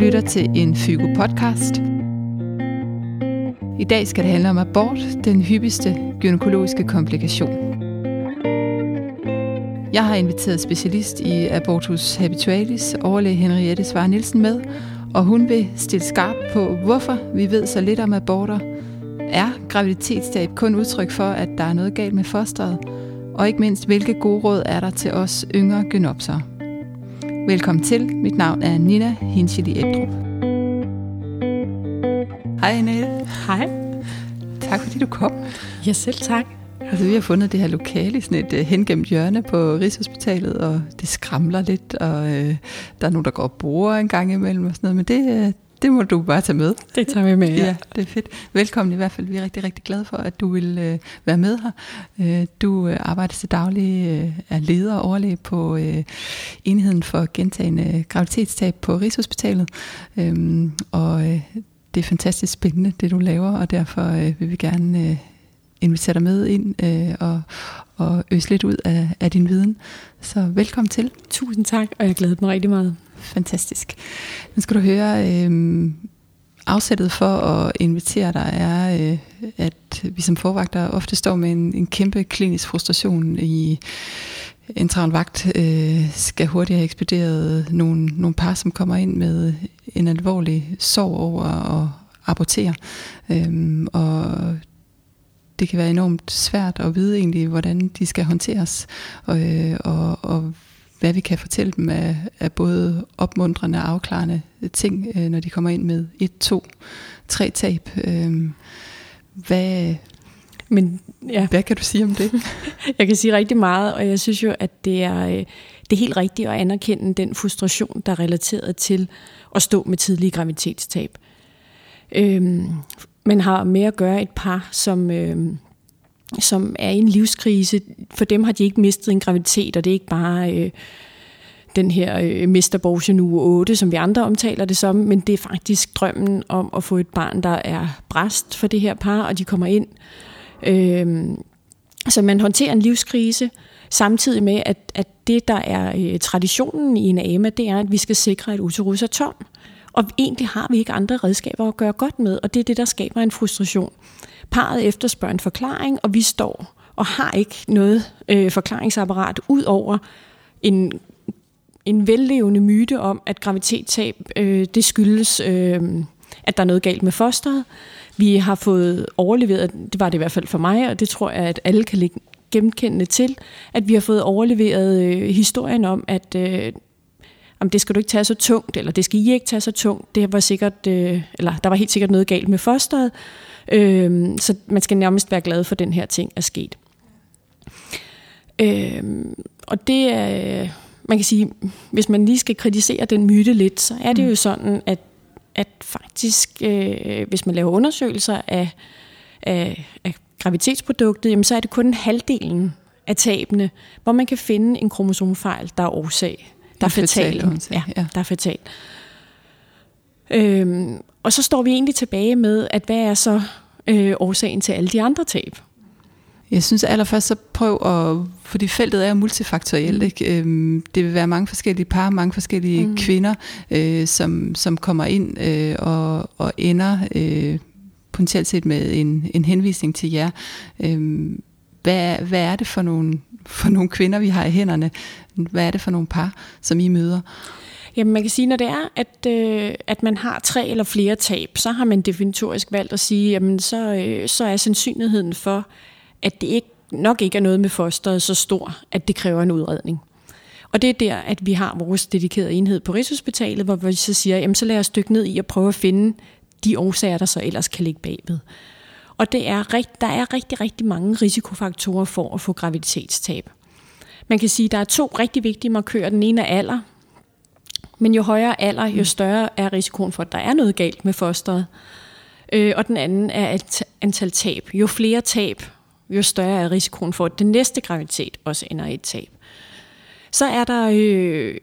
lytter til en Fygo podcast. I dag skal det handle om abort, den hyppigste gynækologiske komplikation. Jeg har inviteret specialist i abortus habitualis, overlæge Henriette Svare Nielsen med, og hun vil stille skarp på, hvorfor vi ved så lidt om aborter. Er graviditetstab kun udtryk for, at der er noget galt med fosteret? Og ikke mindst, hvilke gode råd er der til os yngre gynopsere? Velkommen til. Mit navn er Nina Hinchili Ebdrup. Hej Annette. Hej. Tak fordi du kom. Ja, selv tak. Altså, vi har fundet det her lokale i sådan et uh, hengemt hjørne på Rigshospitalet, og det skramler lidt, og uh, der er nogen, der går og borer en gang imellem og sådan noget, men det, uh, det må du bare tage med. Det tager vi med, ja. ja. det er fedt. Velkommen i hvert fald. Vi er rigtig, rigtig glade for, at du vil øh, være med her. Øh, du øh, arbejder til daglig, øh, er leder og overlæge på øh, enheden for gentagende graviditetstab på Rigshospitalet. Øh, og øh, det er fantastisk spændende, det du laver, og derfor øh, vil vi gerne øh, invitere dig med ind øh, og, og øse lidt ud af, af din viden. Så velkommen til. Tusind tak, og jeg glæder mig rigtig meget. Fantastisk. Nu skal du høre, øh, afsættet for at invitere dig er, øh, at vi som forvagter ofte står med en, en kæmpe klinisk frustration i en travl vagt øh, skal hurtigt have ekspederet nogle, nogle par, som kommer ind med en alvorlig sorg over at abortere. Øhm, og det kan være enormt svært at vide egentlig, hvordan de skal håndteres, og, øh, og, og hvad vi kan fortælle dem af, af både opmuntrende og afklarende ting, øh, når de kommer ind med et, to, tre tab. Øh, hvad, Men, ja. hvad kan du sige om det? jeg kan sige rigtig meget, og jeg synes jo, at det er, øh, det er helt rigtigt at anerkende den frustration, der er relateret til at stå med tidlige graviditetstab. Øh, man har med at gøre et par, som... Øh, som er i en livskrise. For dem har de ikke mistet en graviditet, og det er ikke bare øh, den her øh, Mr. nu 8, som vi andre omtaler det som, men det er faktisk drømmen om at få et barn, der er bræst for det her par, og de kommer ind. Øh, så man håndterer en livskrise, samtidig med, at, at det, der er øh, traditionen i en AMA, det er, at vi skal sikre, at uterus er tom. Og egentlig har vi ikke andre redskaber at gøre godt med, og det er det, der skaber en frustration. Parret efterspørger en forklaring, og vi står og har ikke noget øh, forklaringsapparat ud over en, en vellevende myte om, at graviditetstab øh, det skyldes, øh, at der er noget galt med fosteret. Vi har fået overleveret, det var det i hvert fald for mig, og det tror jeg, at alle kan lægge genkendende til, at vi har fået overleveret øh, historien om, at øh, jamen, det skal du ikke tage så tungt, eller det skal I ikke tage så tungt. Det var sikkert, øh, eller der var helt sikkert noget galt med fosteret, øh, så man skal nærmest være glad for, at den her ting er sket. Øh, og det er, man kan sige, hvis man lige skal kritisere den myte lidt, så er det jo mm. sådan, at, at faktisk, øh, hvis man laver undersøgelser af, af, af graviditetsproduktet, jamen, så er det kun halvdelen af tabene, hvor man kan finde en kromosomfejl, der er årsag der er fatal. Ja, ja, der er fatal. Øhm, og så står vi egentlig tilbage med, at hvad er så øh, årsagen til alle de andre tab? Jeg synes allerførst så prøv at, fordi feltet er multifaktorielt, mm. ikke? Øhm, det vil være mange forskellige par, mange forskellige mm. kvinder, øh, som, som kommer ind øh, og, og ender øh, potentielt set med en, en henvisning til jer. Øhm, hvad, hvad er det for nogle, for nogle kvinder, vi har i hænderne? Hvad er det for nogle par, som I møder? Jamen man kan sige, når det er, at, øh, at man har tre eller flere tab, så har man definitorisk valgt at sige, jamen så, øh, så er sandsynligheden for, at det ikke, nok ikke er noget med fosteret så stor, at det kræver en udredning. Og det er der, at vi har vores dedikerede enhed på Rigshospitalet, hvor vi så siger, jamen så lad os dykke ned i at prøve at finde de årsager, der så ellers kan ligge bagved. Og det er rigt, der er rigtig, rigtig mange risikofaktorer for at få graviditetstab. Man kan sige, at der er to rigtig vigtige markører. Den ene er alder, men jo højere alder, jo større er risikoen for, at der er noget galt med fosteret. Øh, og den anden er et antal tab. Jo flere tab, jo større er risikoen for, at den næste graviditet også ender i et tab. Så er der øh,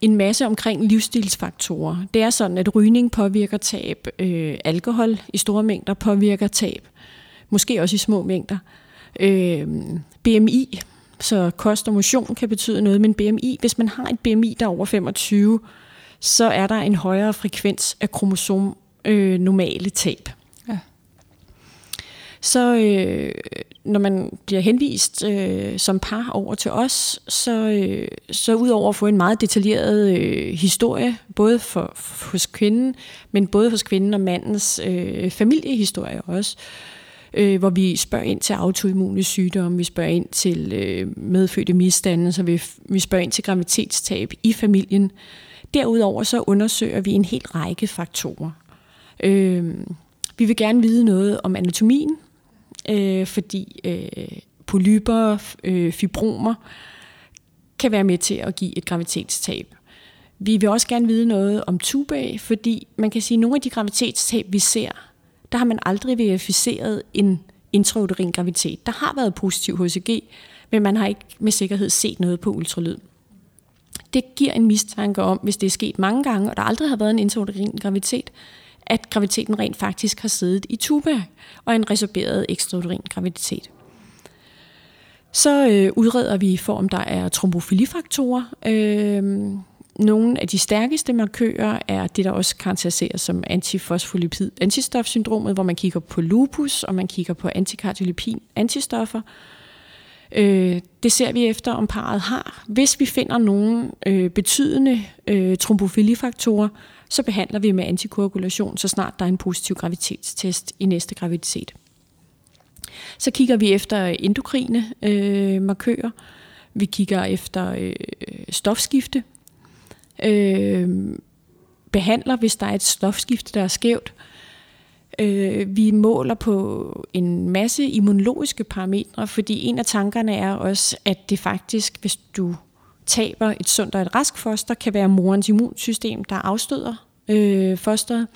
en masse omkring livsstilsfaktorer. Det er sådan, at rygning påvirker tab, øh, alkohol i store mængder påvirker tab, måske også i små mængder. Øh, BMI, så kost og motion kan betyde noget, men BMI, hvis man har et BMI, der er over 25, så er der en højere frekvens af kromosom øh, normale tab. Ja. Så øh, når man bliver henvist øh, som par over til os, så, øh, så udover at få en meget detaljeret øh, historie, både for, for, hos kvinden, men både hos kvinden og mandens øh, familiehistorie også, øh, øh, hvor vi spørger ind til autoimmune sygdomme, vi spørger ind til øh, medfødte misdannelser, vi, vi spørger ind til graviditetstab i familien. Derudover så undersøger vi en hel række faktorer. Øh, vi vil gerne vide noget om anatomien, øh, fordi øh, polyper, øh, fibromer kan være med til at give et graviditetstab. Vi vil også gerne vide noget om tuba, fordi man kan sige, at nogle af de graviditetstab, vi ser, der har man aldrig verificeret en intrauterin graviditet. Der har været positiv HCG, men man har ikke med sikkerhed set noget på ultralyd. Det giver en mistanke om, hvis det er sket mange gange, og der aldrig har været en intrauterin graviditet, at graviditeten rent faktisk har siddet i tuba og en resorberet ekstrauterin graviditet. Så øh, udreder vi for, om der er trombofilifaktorer. Øh, nogle af de stærkeste markører er det, der også karakteriseres som antifosfolipid antistofsyndromet, hvor man kigger på lupus, og man kigger på antikardiolipin antistoffer. Øh, det ser vi efter, om parret har. Hvis vi finder nogle øh, betydende øh, trombofilifaktorer, så behandler vi med antikoagulation, så snart der er en positiv graviditetstest i næste graviditet. Så kigger vi efter endokrine øh, markører. Vi kigger efter øh, stofskifte. Øh, behandler, hvis der er et stofskifte, der er skævt. Øh, vi måler på en masse immunologiske parametre, fordi en af tankerne er også, at det faktisk, hvis du taber et sundt og et rask foster, kan være morens immunsystem, der afstøder øh, fosteret.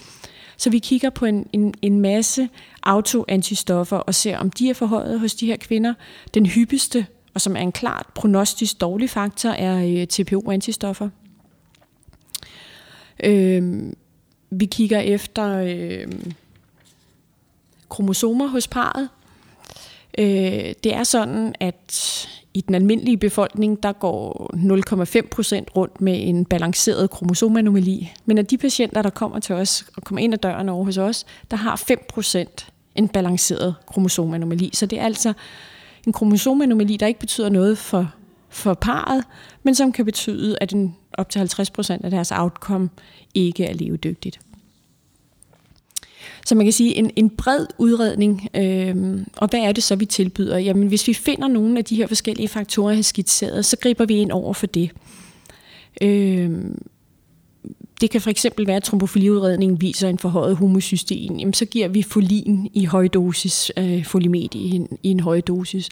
Så vi kigger på en, en, en masse autoantistoffer og ser, om de er forhøjet hos de her kvinder. Den hyppigste, og som er en klart prognostisk dårlig faktor, er øh, TPO-antistoffer. Øh, vi kigger efter øh, kromosomer hos parret. Øh, det er sådan, at i den almindelige befolkning, der går 0,5 procent rundt med en balanceret kromosomanomali. Men af de patienter, der kommer til os og kommer ind ad døren over hos os, der har 5 procent en balanceret kromosomanomali. Så det er altså en kromosomanomali, der ikke betyder noget for, for parret, men som kan betyde, at en, op til 50 procent af deres outcome ikke er levedygtigt. Så man kan sige en, en bred udredning. Øh, og hvad er det så, vi tilbyder? Jamen, hvis vi finder nogle af de her forskellige faktorer, jeg har skitseret, så griber vi ind over for det. Øh, det kan for eksempel være, at trombofiliudredningen viser en forhøjet homocystein. Jamen, så giver vi folin i høj dosis, øh, folimet i en, i en høj dosis.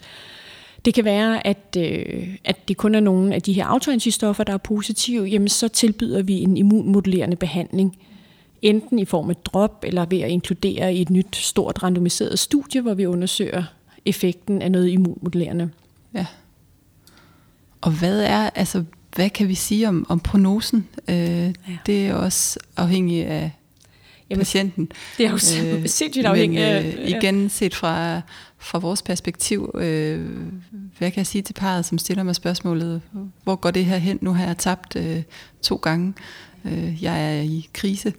Det kan være, at, øh, at det kun er nogle af de her autoantistoffer, der er positive. Jamen, så tilbyder vi en immunmodulerende behandling enten i form af drop eller ved at inkludere i et nyt stort randomiseret studie, hvor vi undersøger effekten af noget immunmodellerende. Ja. Og hvad er, altså, hvad kan vi sige om, om prognosen? Øh, ja. Det er også afhængigt af Jamen, patienten. Det er jo øh, sindssygt afhængigt af... Øh, igen set fra, fra vores perspektiv, øh, hvad kan jeg sige til parret, som stiller mig spørgsmålet, hvor går det her hen? Nu har jeg tabt øh, to gange. Øh, jeg er i krise.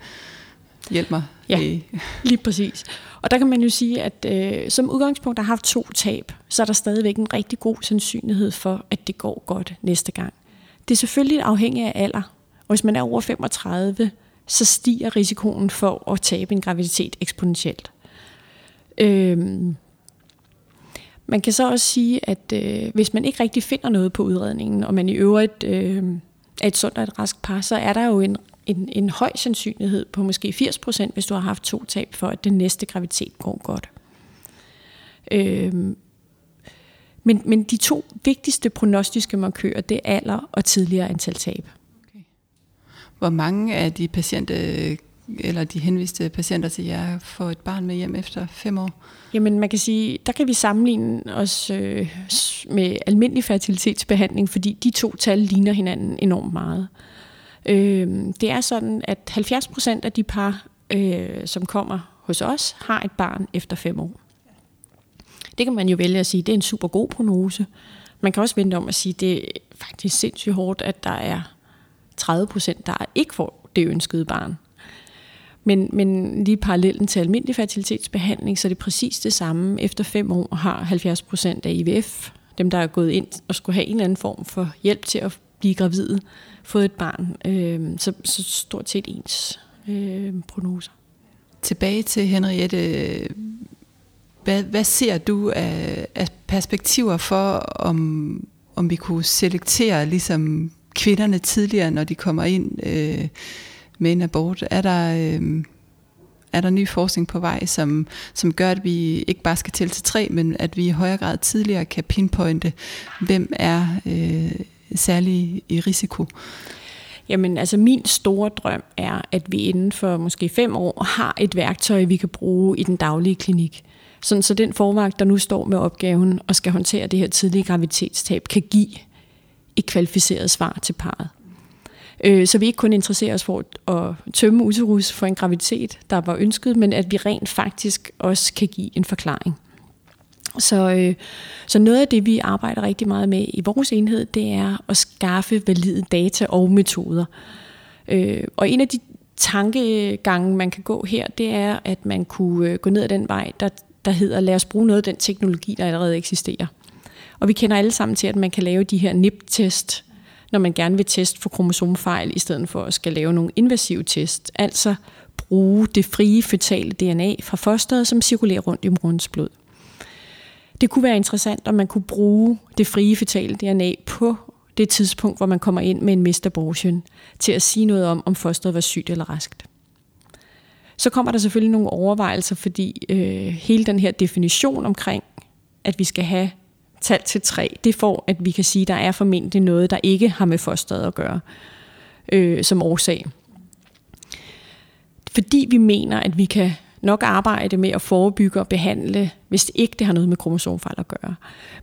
Hjælp mig. Ja, lige præcis. Og der kan man jo sige, at øh, som udgangspunkt har haft to tab, så er der stadigvæk en rigtig god sandsynlighed for, at det går godt næste gang. Det er selvfølgelig afhængigt af alder. Og hvis man er over 35, så stiger risikoen for at tabe en graviditet eksponentielt. Øhm, man kan så også sige, at øh, hvis man ikke rigtig finder noget på udredningen, og man i øvrigt øh, er et sundt og et rask par, så er der jo en, en, en høj sandsynlighed på måske 80%, hvis du har haft to tab, for at den næste graviditet går godt. Øh, men, men de to vigtigste prognostiske markører, det er alder og tidligere antal tab. Okay. Hvor mange af de patienter øh, eller de henviste patienter til jer får et barn med hjem efter fem år? Jamen man kan sige, der kan vi sammenligne os øh, med almindelig fertilitetsbehandling, fordi de to tal ligner hinanden enormt meget. Øh, det er sådan, at 70 procent af de par, øh, som kommer hos os, har et barn efter fem år. Det kan man jo vælge at sige, det er en super god prognose. Man kan også vente om at sige, det er faktisk sindssygt hårdt, at der er 30 procent, der ikke får det ønskede barn. Men, men lige parallellen til almindelig fertilitetsbehandling, så er det præcis det samme. Efter fem år har 70 procent af IVF, dem der er gået ind og skulle have en eller anden form for hjælp til at blive gravide, fået et barn. Øh, så, så stort set ens øh, prognoser. Tilbage til Henriette. Hvad, hvad ser du af, af perspektiver for, om, om vi kunne selektere ligesom kvinderne tidligere, når de kommer ind øh, med en abort? Er der, øh, er der ny forskning på vej, som, som gør, at vi ikke bare skal tælle til tre, men at vi i højere grad tidligere kan pinpointe, hvem er øh, særlig i risiko? Jamen, altså min store drøm er, at vi inden for måske fem år har et værktøj, vi kan bruge i den daglige klinik. Sådan, så den forvagt, der nu står med opgaven og skal håndtere det her tidlige graviditetstab, kan give et kvalificeret svar til parret. Øh, så vi ikke kun interesserer os for at tømme uterus for en graviditet, der var ønsket, men at vi rent faktisk også kan give en forklaring. Så, øh, så noget af det, vi arbejder rigtig meget med i vores enhed, det er at skaffe valide data og metoder. Øh, og en af de tankegange, man kan gå her, det er, at man kunne øh, gå ned ad den vej, der, der hedder, lad os bruge noget af den teknologi, der allerede eksisterer. Og vi kender alle sammen til, at man kan lave de her NIP-test, når man gerne vil teste for kromosomfejl, i stedet for at skal lave nogle invasive test. Altså bruge det frie føtale DNA fra fosteret, som cirkulerer rundt i morens blod. Det kunne være interessant, om man kunne bruge det frie fetale DNA på det tidspunkt, hvor man kommer ind med en mistabortion, til at sige noget om, om fosteret var sygt eller raskt. Så kommer der selvfølgelig nogle overvejelser, fordi øh, hele den her definition omkring, at vi skal have tal til tre, det får, at vi kan sige, at der er formentlig noget, der ikke har med fosteret at gøre øh, som årsag. Fordi vi mener, at vi kan nok arbejde med at forebygge og behandle, hvis ikke det har noget med kromosomfejl at gøre.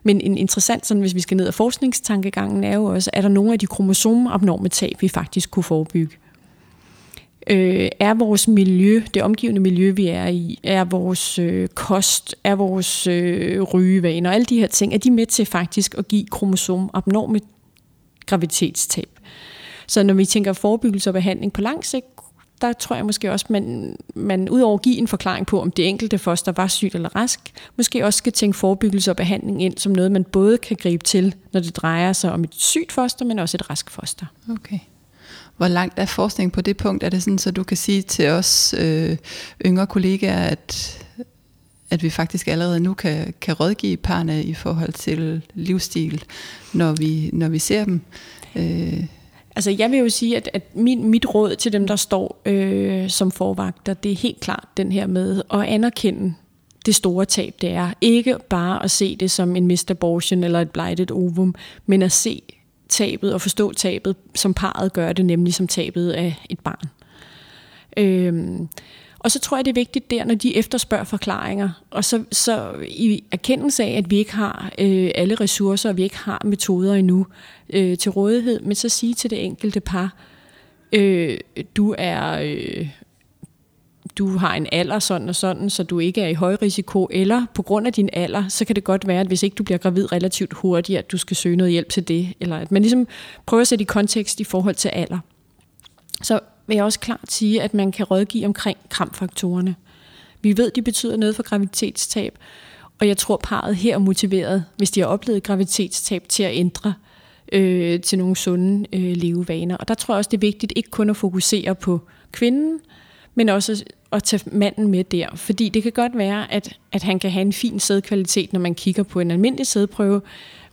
Men en interessant, sådan, hvis vi skal ned ad forskningstankegangen, er jo også, er der nogle af de kromosomabnorme tab, vi faktisk kunne forebygge? Øh, er vores miljø, det omgivende miljø, vi er i, er vores øh, kost, er vores øh, rygevaner, alle de her ting, er de med til faktisk at give kromosomabnorme graviditetstab? Så når vi tænker forebyggelse og behandling på lang sigt, der tror jeg måske også, man, man udover at give en forklaring på, om det enkelte foster var sygt eller rask, måske også skal tænke forebyggelse og behandling ind som noget, man både kan gribe til, når det drejer sig om et sygt foster, men også et rask foster. Okay. Hvor langt er forskning på det punkt? Er det sådan, så du kan sige til os øh, yngre kollegaer, at, at vi faktisk allerede nu kan, kan rådgive parne i forhold til livsstil, når vi, når vi ser dem? Øh, Altså jeg vil jo sige, at, at min, mit råd til dem, der står øh, som forvagter, det er helt klart den her med at anerkende det store tab, det er. Ikke bare at se det som en missed abortion eller et blighted ovum, men at se tabet og forstå tabet, som parret gør det, nemlig som tabet af et barn. Øhm, og så tror jeg, det er vigtigt der, når de efterspørger forklaringer, og så, så i erkendelse af, at vi ikke har øh, alle ressourcer, og vi ikke har metoder endnu øh, til rådighed, men så sige til det enkelte par, øh, du er... Øh, du har en alder sådan og sådan, så du ikke er i høj risiko, eller på grund af din alder, så kan det godt være, at hvis ikke du bliver gravid relativt hurtigt, at du skal søge noget hjælp til det, eller at man ligesom prøver at sætte i kontekst i forhold til alder. Så vil jeg også klart sige, at man kan rådgive omkring kramfaktorerne. Vi ved, de betyder noget for graviditetstab, og jeg tror, parret her er motiveret, hvis de har oplevet graviditetstab, til at ændre øh, til nogle sunde øh, levevaner. Og der tror jeg også, det er vigtigt ikke kun at fokusere på kvinden, men også at tage manden med der. Fordi det kan godt være, at, at han kan have en fin sædkvalitet, når man kigger på en almindelig sædprøve,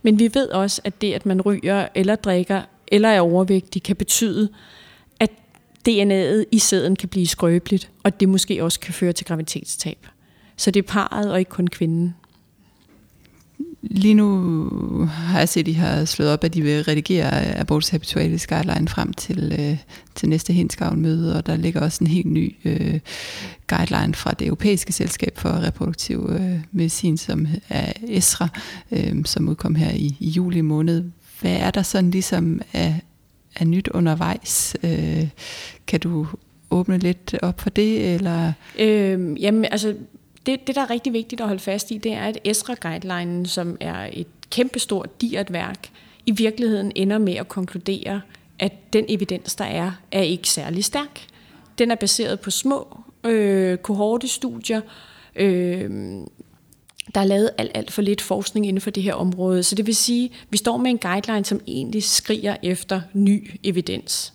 men vi ved også, at det, at man ryger eller drikker eller er overvægtig, kan betyde, at DNA'et i sæden kan blive skrøbeligt, og det måske også kan føre til graviditetstab. Så det er parret og ikke kun kvinden. Lige nu har jeg set, at de har slået op, at de vil redigere Abortus Habitualis Guideline frem til, øh, til næste henskavnmøde, og der ligger også en helt ny øh, guideline fra det europæiske selskab for reproduktiv øh, medicin, som er ESRA, øh, som udkom her i, i juli måned. Hvad er der sådan ligesom af, af nyt undervejs. Øh, kan du åbne lidt op for det? Eller? Øhm, jamen, altså, det, det, der er rigtig vigtigt at holde fast i, det er, at ESRA-guidelinen, som er et kæmpestort, dirt værk, i virkeligheden ender med at konkludere, at den evidens, der er, er ikke særlig stærk. Den er baseret på små øh, kohortestudier. Øh, der er lavet alt, alt for lidt forskning inden for det her område. Så det vil sige, at vi står med en guideline, som egentlig skriger efter ny evidens.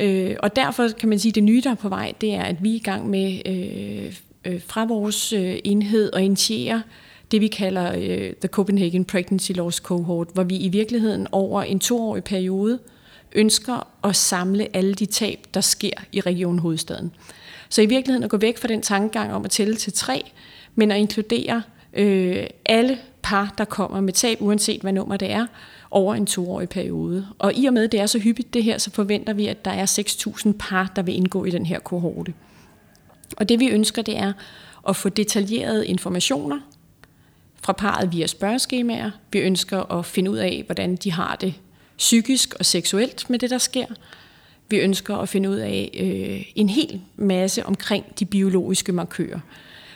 Øh, og derfor kan man sige, at det nye, der er på vej, det er, at vi er i gang med øh, øh, fra vores øh, enhed og initiere det, vi kalder øh, The Copenhagen Pregnancy Loss Cohort, hvor vi i virkeligheden over en toårig periode ønsker at samle alle de tab, der sker i Region Hovedstaden. Så i virkeligheden at gå væk fra den tankegang om at tælle til tre, men at inkludere øh, alle par, der kommer med tab, uanset hvad nummer det er, over en toårig periode. Og i og med, at det er så hyppigt det her, så forventer vi, at der er 6.000 par, der vil indgå i den her kohorte. Og det vi ønsker, det er at få detaljerede informationer fra parret via spørgeskemaer. Vi ønsker at finde ud af, hvordan de har det psykisk og seksuelt med det, der sker. Vi ønsker at finde ud af øh, en hel masse omkring de biologiske markører.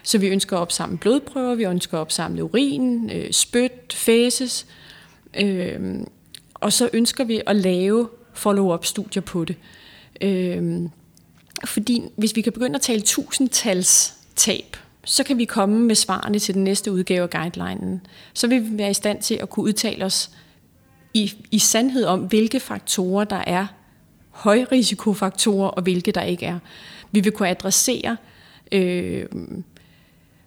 Så vi ønsker at opsamle blodprøver, vi ønsker at opsamle urin, øh, spyt, fæses, øh, og så ønsker vi at lave follow-up-studier på det. Øh, fordi hvis vi kan begynde at tale tusindtals tab, så kan vi komme med svarene til den næste udgave af guidelinen. Så vil vi være i stand til at kunne udtale os i, i sandhed om, hvilke faktorer der er højrisikofaktorer, og hvilke der ikke er. Vi vil kunne adressere øh,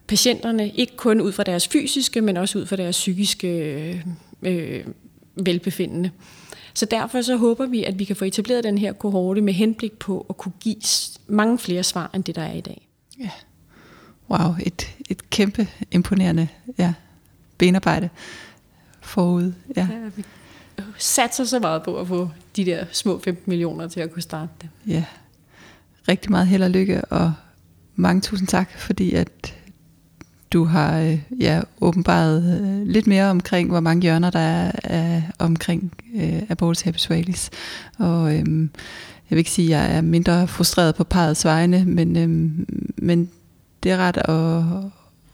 patienterne, ikke kun ud fra deres fysiske, men også ud fra deres psykiske øh, øh velbefindende. Så derfor så håber vi, at vi kan få etableret den her kohorte med henblik på at kunne give mange flere svar, end det der er i dag. Ja. Wow, et, et kæmpe imponerende ja, benarbejde forud. Ja. ja vi satser så meget på at få de der små 15 millioner til at kunne starte det. Ja, rigtig meget held og lykke, og mange tusind tak, fordi at du har øh, ja, åbenbaret øh, lidt mere omkring, hvor mange hjørner der er, er omkring øh, abortus habitualis. Og øhm, jeg vil ikke sige, at jeg er mindre frustreret på parets vegne, men, øhm, men det er ret at,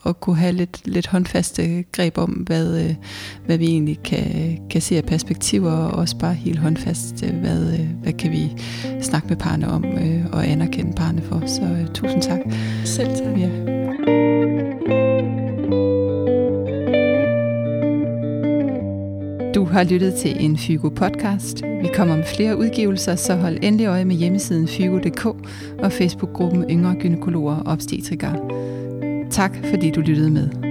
at kunne have lidt, lidt håndfaste greb om, hvad, øh, hvad vi egentlig kan, kan se af perspektiver, og også bare helt håndfast, øh, hvad, øh, hvad kan vi snakke med parne om, og anerkende parne for. Så tusind tak. Selv tak. Ja. Du har lyttet til en Fygo podcast. Vi kommer med flere udgivelser, så hold endelig øje med hjemmesiden fygo.dk og Facebook-gruppen Yngre Gynekologer og Obstetrikere. Tak fordi du lyttede med.